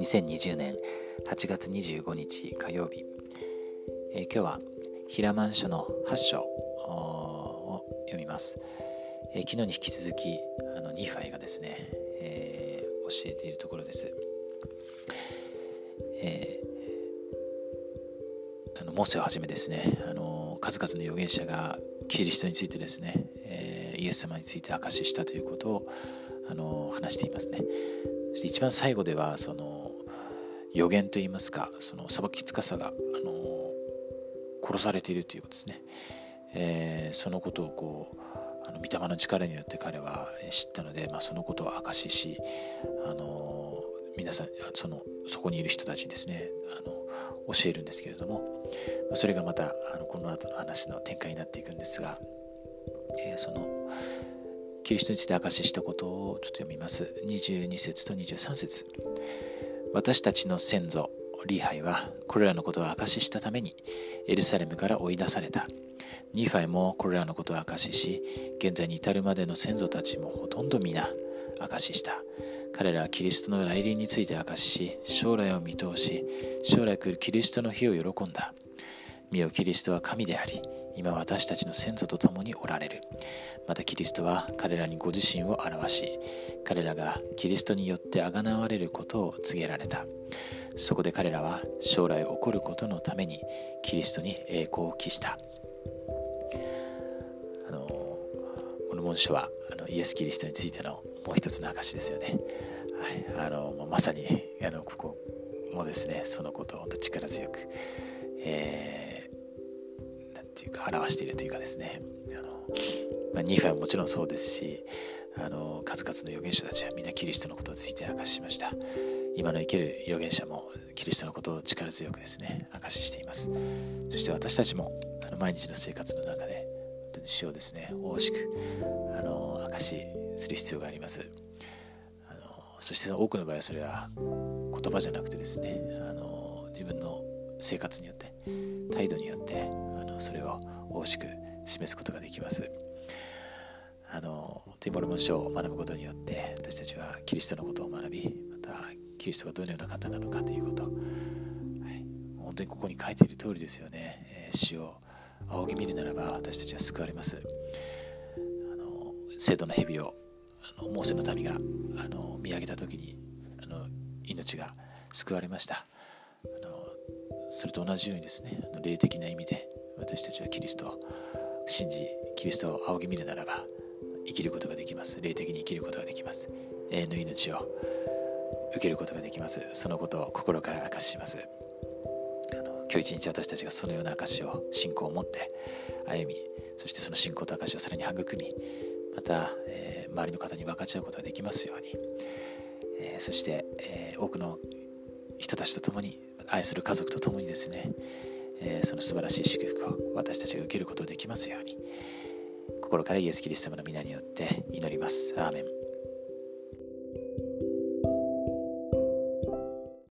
2020年8月25日火曜日、えー、今日は平満書の8章を読みます、えー、昨日に引き続きあのニファイがですね、えー、教えているところです、えー、あのモーセをはじめですねあの数々の預言者がキリストについてですね、イエス様について証ししたということをあの話していますね。そして一番最後ではその予言といいますかその裁きつかさが、あの殺されているということですね、えー、そのことをこうあの御霊の力によって彼は知ったので、まあ、そのことを証しし、あの皆さんそのそこにいる人たちにですねあの教えるんですけれどもそれがまたあのこの後の話の展開になっていくんですが、えー、そのキリストについて証ししたことをちょっと読みます。22節と23節。私たちの先祖リーハイはこれらのことを証ししたためにエルサレムから追い出された。ニファイもこれらのことを証しし現在に至るまでの先祖たちもほとんど皆証しした。彼らはキリストの来臨について証しし将来を見通し将来来るキリストの日を喜んだ。見よキリストは神であり今私たちの先祖と共におられる。またキリストは彼らにご自身を表し彼らがキリストによってあがなわれることを告げられた。そこで彼らは将来起こることのためにキリストに栄光を期した。あのこの文書はあのイエス・キリストについてのもう一つの証ですよね、はい、あのまさにあのここもですねそのことを力強く、えーいうか表しているというかですねあの、まあ、ニファはもちろんそうですしあの数々の預言者たちはみんなキリストのことについて明かししました今の生きる預言者もキリストのことを力強くですね明かししていますそして私たちもあの毎日の生活の中で本当に主をですね大しくあの明かしする必要がありますあのそして多くの場合はそれは言葉じゃなくてですねあの自分の生活によって態度によってあのそれを大しく示すことができます。あのティモルモン書を学ぶことによって私たちはキリストのことを学びまたキリストがどのような方なのかということ、はい、本当にここに書いている通りですよね、えー、死を仰ぎ見るならば私たちは救われます。あの聖度の蛇をあのモーセの民があの見上げた時にあの命が救われました。あのそれと同じようにですね霊的な意味で私たちはキリストを信じキリストを仰ぎ見るならば生きることができます。霊的に生きることができます。永遠の命を受けることができます。そのことを心から明かしします。今日一日私たちがそのような証を信仰を持って歩みそしてその信仰と証をさらに育みまた、えー、周りの方に分かち合うことができますように、えー、そして、えー、多くの人たちと共に愛する家族と共にですねえー、その素晴らしい祝福を私たちが受けることができますように心からイエス・キリスト様の皆によって祈ります。アーメン